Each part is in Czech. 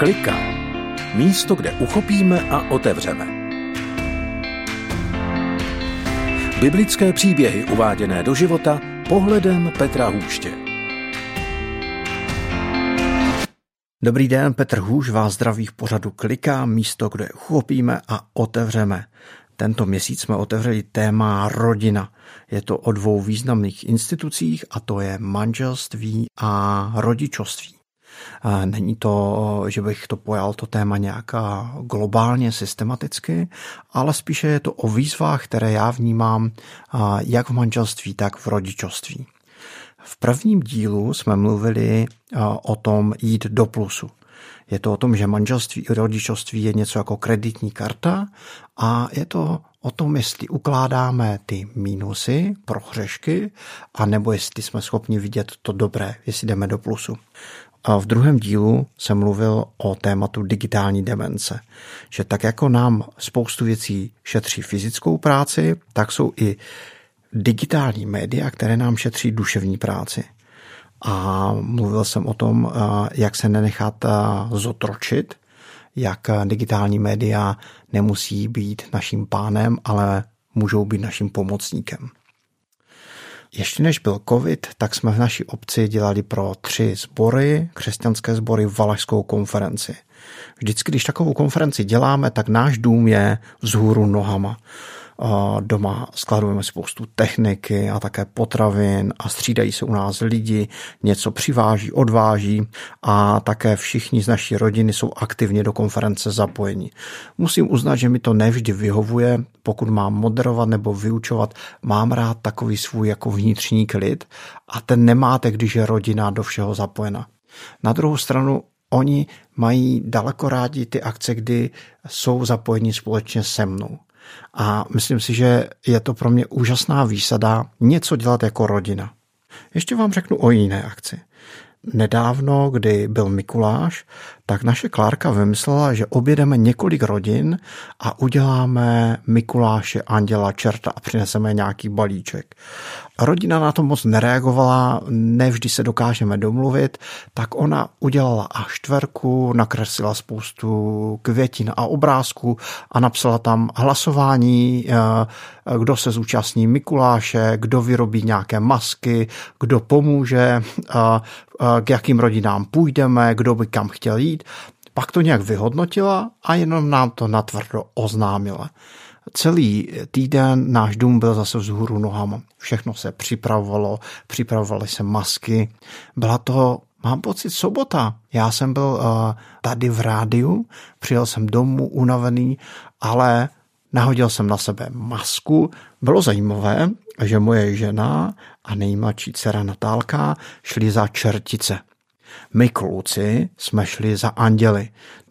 Klika. Místo, kde uchopíme a otevřeme. Biblické příběhy uváděné do života pohledem Petra Hůště. Dobrý den, Petr Hůž vás zdraví v pořadu Klika, místo, kde uchopíme a otevřeme. Tento měsíc jsme otevřeli téma rodina. Je to o dvou významných institucích a to je manželství a rodičovství. Není to, že bych to pojal to téma nějak globálně, systematicky, ale spíše je to o výzvách, které já vnímám jak v manželství, tak v rodičovství. V prvním dílu jsme mluvili o tom jít do plusu. Je to o tom, že manželství i rodičovství je něco jako kreditní karta a je to o tom, jestli ukládáme ty mínusy, prohřešky, a nebo jestli jsme schopni vidět to dobré, jestli jdeme do plusu. A v druhém dílu jsem mluvil o tématu digitální demence, že tak jako nám spoustu věcí šetří fyzickou práci, tak jsou i digitální média, které nám šetří duševní práci. A mluvil jsem o tom, jak se nenechat zotročit, jak digitální média nemusí být naším pánem, ale můžou být naším pomocníkem. Ještě než byl covid, tak jsme v naší obci dělali pro tři sbory, křesťanské sbory, valašskou konferenci. Vždycky, když takovou konferenci děláme, tak náš dům je vzhůru nohama. Doma skladujeme spoustu techniky a také potravin a střídají se u nás lidi, něco přiváží, odváží a také všichni z naší rodiny jsou aktivně do konference zapojeni. Musím uznat, že mi to nevždy vyhovuje, pokud mám moderovat nebo vyučovat, mám rád takový svůj jako vnitřní klid a ten nemáte, když je rodina do všeho zapojena. Na druhou stranu oni mají daleko rádi ty akce, kdy jsou zapojeni společně se mnou. A myslím si, že je to pro mě úžasná výsada něco dělat jako rodina. Ještě vám řeknu o jiné akci. Nedávno, kdy byl Mikuláš, tak naše Klárka vymyslela, že objedeme několik rodin a uděláme Mikuláše, Anděla, Čerta a přineseme nějaký balíček. Rodina na to moc nereagovala, nevždy se dokážeme domluvit, tak ona udělala až čtverku, nakreslila spoustu květin a obrázků a napsala tam hlasování, eh, kdo se zúčastní Mikuláše, kdo vyrobí nějaké masky, kdo pomůže, eh, eh, k jakým rodinám půjdeme, kdo by kam chtěl jít. Pak to nějak vyhodnotila a jenom nám to natvrdo oznámila. Celý týden náš dům byl zase vzhůru nohama. Všechno se připravovalo, připravovaly se masky. Byla to, mám pocit, sobota. Já jsem byl uh, tady v rádiu, přijel jsem domů unavený, ale nahodil jsem na sebe masku. Bylo zajímavé, že moje žena a nejmladší dcera Natálka šli za čertice. My kluci jsme šli za anděly.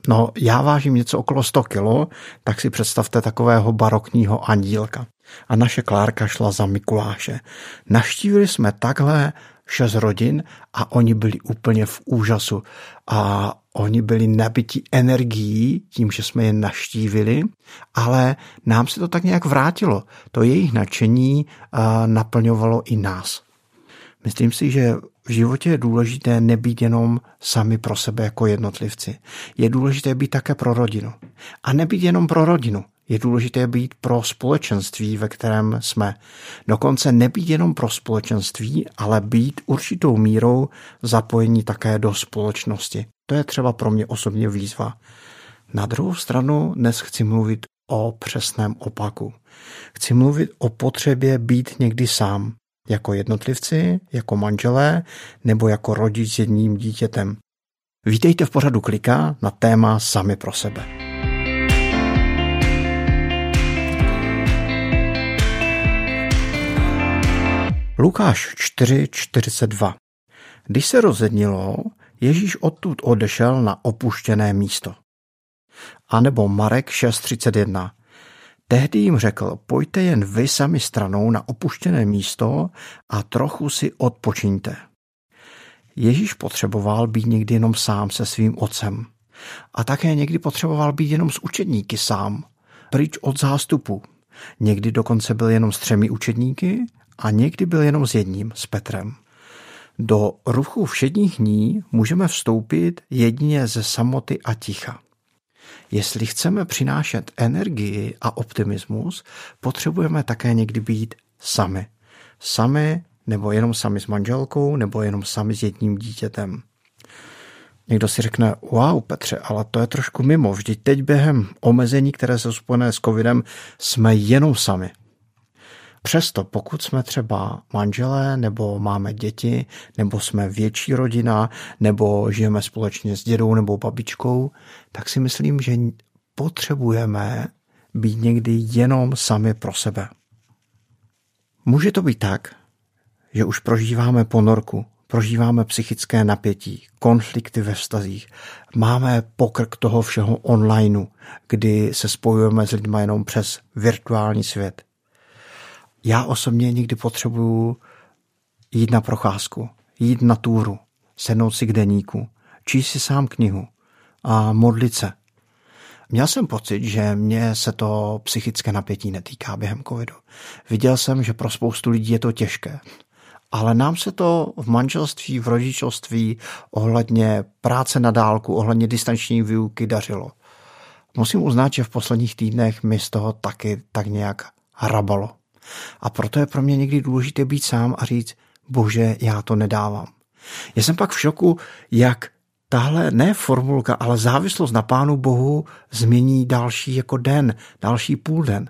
No, já vážím něco okolo 100 kilo, tak si představte takového barokního andílka. A naše Klárka šla za Mikuláše. Naštívili jsme takhle šest rodin a oni byli úplně v úžasu. A oni byli nabití energií tím, že jsme je naštívili, ale nám se to tak nějak vrátilo. To jejich nadšení naplňovalo i nás. Myslím si, že v životě je důležité nebýt jenom sami pro sebe jako jednotlivci. Je důležité být také pro rodinu. A nebýt jenom pro rodinu. Je důležité být pro společenství, ve kterém jsme. Dokonce nebýt jenom pro společenství, ale být určitou mírou zapojení také do společnosti. To je třeba pro mě osobně výzva. Na druhou stranu dnes chci mluvit o přesném opaku. Chci mluvit o potřebě být někdy sám, jako jednotlivci, jako manželé nebo jako rodič s jedním dítětem. Vítejte v pořadu Klika na téma Sami pro sebe. Lukáš 4.42 Když se rozednilo, Ježíš odtud odešel na opuštěné místo. A nebo Marek 6.31 Tehdy jim řekl, pojďte jen vy sami stranou na opuštěné místo a trochu si odpočiňte. Ježíš potřeboval být někdy jenom sám se svým otcem. A také někdy potřeboval být jenom s učedníky sám, pryč od zástupu. Někdy dokonce byl jenom s třemi učedníky a někdy byl jenom s jedním, s Petrem. Do ruchu všedních dní můžeme vstoupit jedině ze samoty a ticha. Jestli chceme přinášet energii a optimismus, potřebujeme také někdy být sami. Sami nebo jenom sami s manželkou, nebo jenom sami s jedním dítětem. Někdo si řekne, wow, Petře, ale to je trošku mimo. Vždyť teď během omezení, které jsou spojené s covidem, jsme jenom sami. Přesto, pokud jsme třeba manželé, nebo máme děti, nebo jsme větší rodina, nebo žijeme společně s dědou nebo babičkou, tak si myslím, že potřebujeme být někdy jenom sami pro sebe. Může to být tak, že už prožíváme ponorku, prožíváme psychické napětí, konflikty ve vztazích, máme pokrk toho všeho onlineu, kdy se spojujeme s lidmi jenom přes virtuální svět. Já osobně někdy potřebuju jít na procházku, jít na túru, sednout si k deníku, číst si sám knihu a modlit se. Měl jsem pocit, že mě se to psychické napětí netýká během covidu. Viděl jsem, že pro spoustu lidí je to těžké. Ale nám se to v manželství, v rodičovství, ohledně práce na dálku, ohledně distanční výuky dařilo. Musím uznat, že v posledních týdnech mi z toho taky tak nějak hrabalo. A proto je pro mě někdy důležité být sám a říct, bože, já to nedávám. Já jsem pak v šoku, jak tahle ne formulka, ale závislost na Pánu Bohu změní další jako den, další půl den.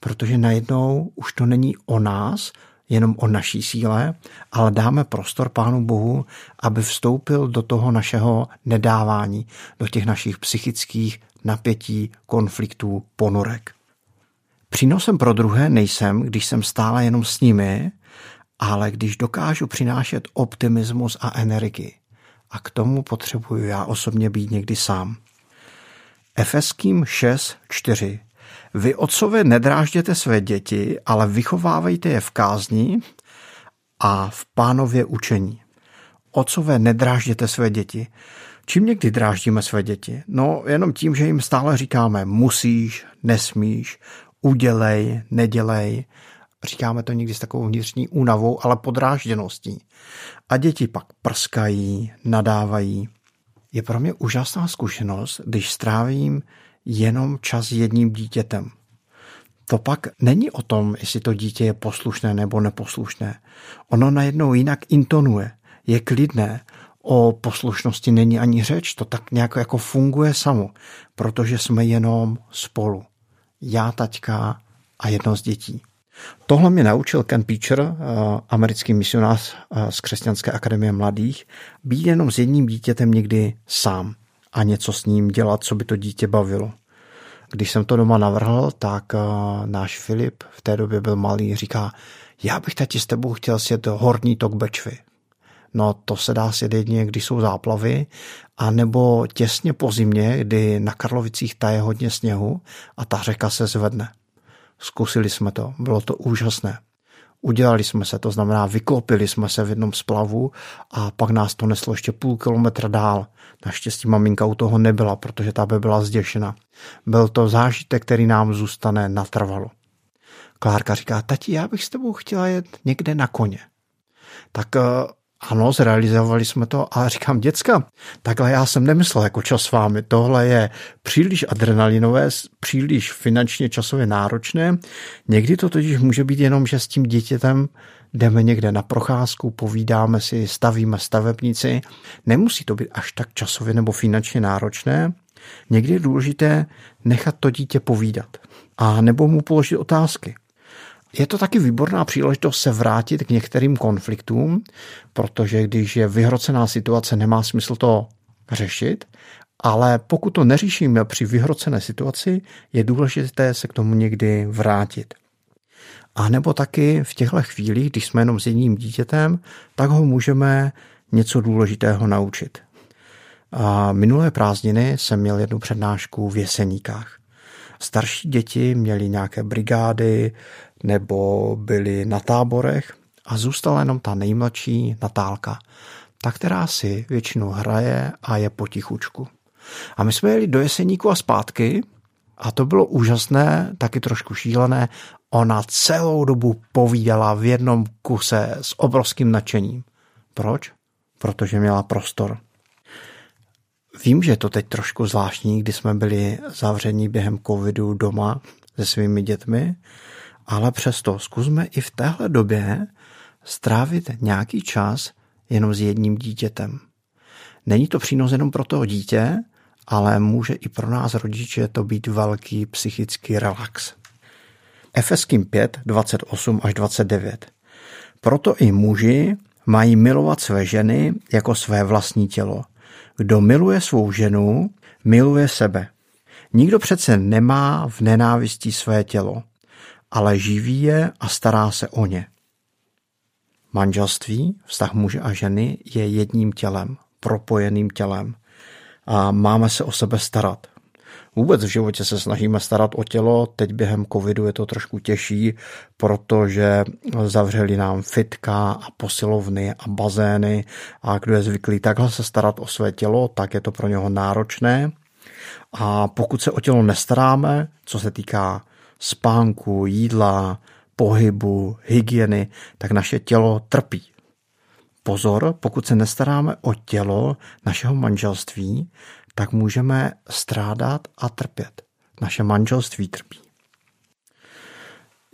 Protože najednou už to není o nás, jenom o naší síle, ale dáme prostor Pánu Bohu, aby vstoupil do toho našeho nedávání, do těch našich psychických napětí, konfliktů, ponorek. Přínosem pro druhé nejsem, když jsem stále jenom s nimi, ale když dokážu přinášet optimismus a energii. A k tomu potřebuju já osobně být někdy sám. Efeským 6.4 vy, otcové, nedrážděte své děti, ale vychovávejte je v kázni a v pánově učení. Otcové, nedrážděte své děti. Čím někdy dráždíme své děti? No, jenom tím, že jim stále říkáme musíš, nesmíš, udělej, nedělej. Říkáme to někdy s takovou vnitřní únavou, ale podrážděností. A děti pak prskají, nadávají. Je pro mě úžasná zkušenost, když strávím jenom čas jedním dítětem. To pak není o tom, jestli to dítě je poslušné nebo neposlušné. Ono najednou jinak intonuje, je klidné, o poslušnosti není ani řeč, to tak nějak jako funguje samo, protože jsme jenom spolu. Já, taťka a jedno z dětí. Tohle mě naučil Ken Peacher, eh, americký misionář eh, z Křesťanské akademie mladých, být jenom s jedním dítětem někdy sám a něco s ním dělat, co by to dítě bavilo. Když jsem to doma navrhl, tak uh, náš Filip v té době byl malý, říká, já bych tati s tebou chtěl sjet horní tok Bečvy. No to se dá sjet jedině, když jsou záplavy, a nebo těsně po zimě, kdy na Karlovicích taje hodně sněhu a ta řeka se zvedne. Zkusili jsme to, bylo to úžasné. Udělali jsme se, to znamená vyklopili jsme se v jednom splavu a pak nás to neslo ještě půl kilometra dál. Naštěstí maminka u toho nebyla, protože ta by byla zděšena. Byl to zážitek, který nám zůstane natrvalo. Klárka říká, tati, já bych s tebou chtěla jet někde na koně. Tak eh, ano, zrealizovali jsme to a říkám, děcka, takhle já jsem nemyslel jako čas s vámi. Tohle je příliš adrenalinové, příliš finančně časově náročné. Někdy to totiž může být jenom, že s tím dítětem jdeme někde na procházku, povídáme si, stavíme stavebnici. Nemusí to být až tak časově nebo finančně náročné. Někdy je důležité nechat to dítě povídat a nebo mu položit otázky. Je to taky výborná příležitost se vrátit k některým konfliktům, protože když je vyhrocená situace, nemá smysl to řešit, ale pokud to neřešíme při vyhrocené situaci, je důležité se k tomu někdy vrátit. A nebo taky v těchto chvílích, když jsme jenom s jedním dítětem, tak ho můžeme něco důležitého naučit. A minulé prázdniny jsem měl jednu přednášku v Jeseníkách. Starší děti měli nějaké brigády nebo byli na táborech a zůstala jenom ta nejmladší Natálka, ta, která si většinou hraje a je potichučku. A my jsme jeli do Jeseníku a zpátky a to bylo úžasné, taky trošku šílené. Ona celou dobu povídala v jednom kuse s obrovským nadšením. Proč? Protože měla prostor. Vím, že je to teď trošku zvláštní, kdy jsme byli zavření během covidu doma se svými dětmi, ale přesto zkusme i v téhle době strávit nějaký čas jenom s jedním dítětem. Není to přínos jenom pro toho dítě, ale může i pro nás rodiče to být velký psychický relax. Efeským 5, 28 až 29. Proto i muži mají milovat své ženy jako své vlastní tělo. Kdo miluje svou ženu, miluje sebe. Nikdo přece nemá v nenávistí své tělo, ale živí je a stará se o ně. Manželství, vztah muže a ženy, je jedním tělem, propojeným tělem a máme se o sebe starat. Vůbec v životě se snažíme starat o tělo, teď během covidu je to trošku těžší, protože zavřeli nám fitka a posilovny a bazény a kdo je zvyklý takhle se starat o své tělo, tak je to pro něho náročné. A pokud se o tělo nestaráme, co se týká spánku, jídla, pohybu, hygieny, tak naše tělo trpí. Pozor, pokud se nestaráme o tělo našeho manželství, tak můžeme strádat a trpět. Naše manželství trpí.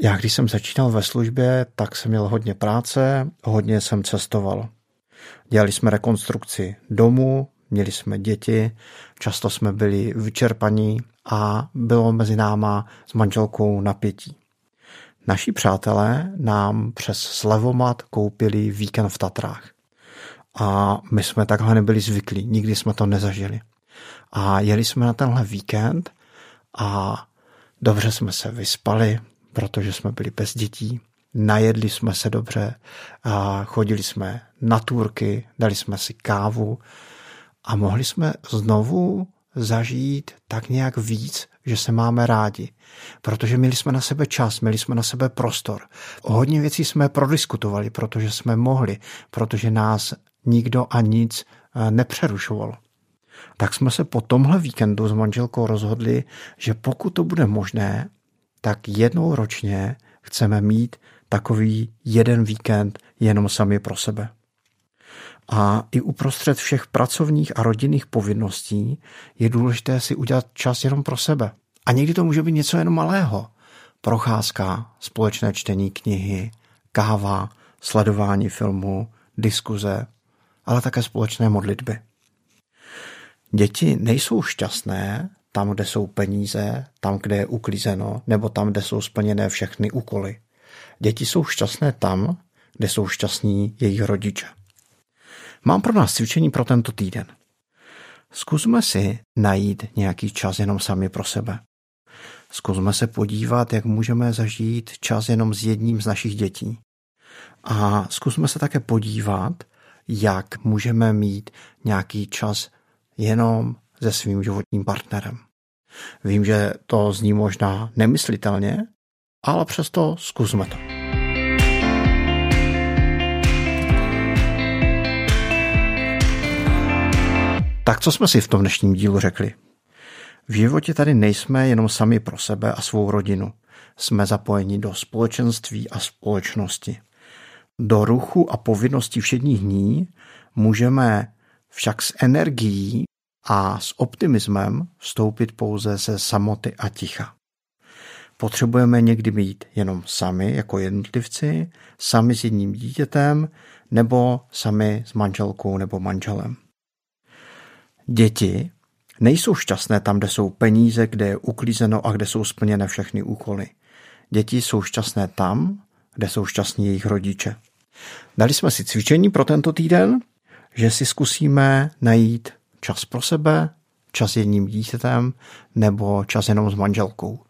Já, když jsem začínal ve službě, tak jsem měl hodně práce, hodně jsem cestoval. Dělali jsme rekonstrukci domu, měli jsme děti, často jsme byli vyčerpaní a bylo mezi náma s manželkou napětí. Naši přátelé nám přes slevomat koupili víkend v Tatrách. A my jsme takhle nebyli zvyklí, nikdy jsme to nezažili. A jeli jsme na tenhle víkend a dobře jsme se vyspali, protože jsme byli bez dětí. Najedli jsme se dobře, a chodili jsme na turky, dali jsme si kávu a mohli jsme znovu zažít tak nějak víc, že se máme rádi. Protože měli jsme na sebe čas, měli jsme na sebe prostor. O hodně věcí jsme prodiskutovali, protože jsme mohli, protože nás nikdo a nic eh, nepřerušovalo tak jsme se po tomhle víkendu s manželkou rozhodli, že pokud to bude možné, tak jednou ročně chceme mít takový jeden víkend jenom sami pro sebe. A i uprostřed všech pracovních a rodinných povinností je důležité si udělat čas jenom pro sebe. A někdy to může být něco jenom malého. Procházka, společné čtení knihy, káva, sledování filmu, diskuze, ale také společné modlitby. Děti nejsou šťastné tam, kde jsou peníze, tam, kde je uklízeno, nebo tam, kde jsou splněné všechny úkoly. Děti jsou šťastné tam, kde jsou šťastní jejich rodiče. Mám pro nás cvičení pro tento týden. Zkusme si najít nějaký čas jenom sami pro sebe. Zkusme se podívat, jak můžeme zažít čas jenom s jedním z našich dětí. A zkusme se také podívat, jak můžeme mít nějaký čas jenom se svým životním partnerem. Vím, že to zní možná nemyslitelně, ale přesto zkusme to. Tak co jsme si v tom dnešním dílu řekli? V životě tady nejsme jenom sami pro sebe a svou rodinu. Jsme zapojeni do společenství a společnosti. Do ruchu a povinností všedních dní můžeme však s energií a s optimismem vstoupit pouze ze samoty a ticha. Potřebujeme někdy být jenom sami jako jednotlivci, sami s jedním dítětem nebo sami s manželkou nebo manželem. Děti nejsou šťastné tam, kde jsou peníze, kde je uklízeno a kde jsou splněné všechny úkoly. Děti jsou šťastné tam, kde jsou šťastní jejich rodiče. Dali jsme si cvičení pro tento týden, že si zkusíme najít čas pro sebe, čas jedním dítětem nebo čas jenom s manželkou.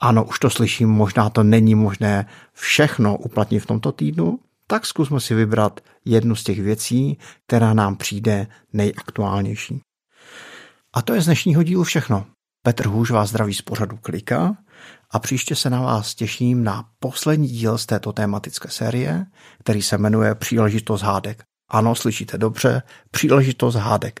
Ano, už to slyším, možná to není možné všechno uplatnit v tomto týdnu, tak zkusme si vybrat jednu z těch věcí, která nám přijde nejaktuálnější. A to je z dnešního dílu všechno. Petr Hůž vás zdraví z pořadu Klika a příště se na vás těším na poslední díl z této tématické série, který se jmenuje Příležitost hádek. Ano, slyšíte dobře, příležitost hádek.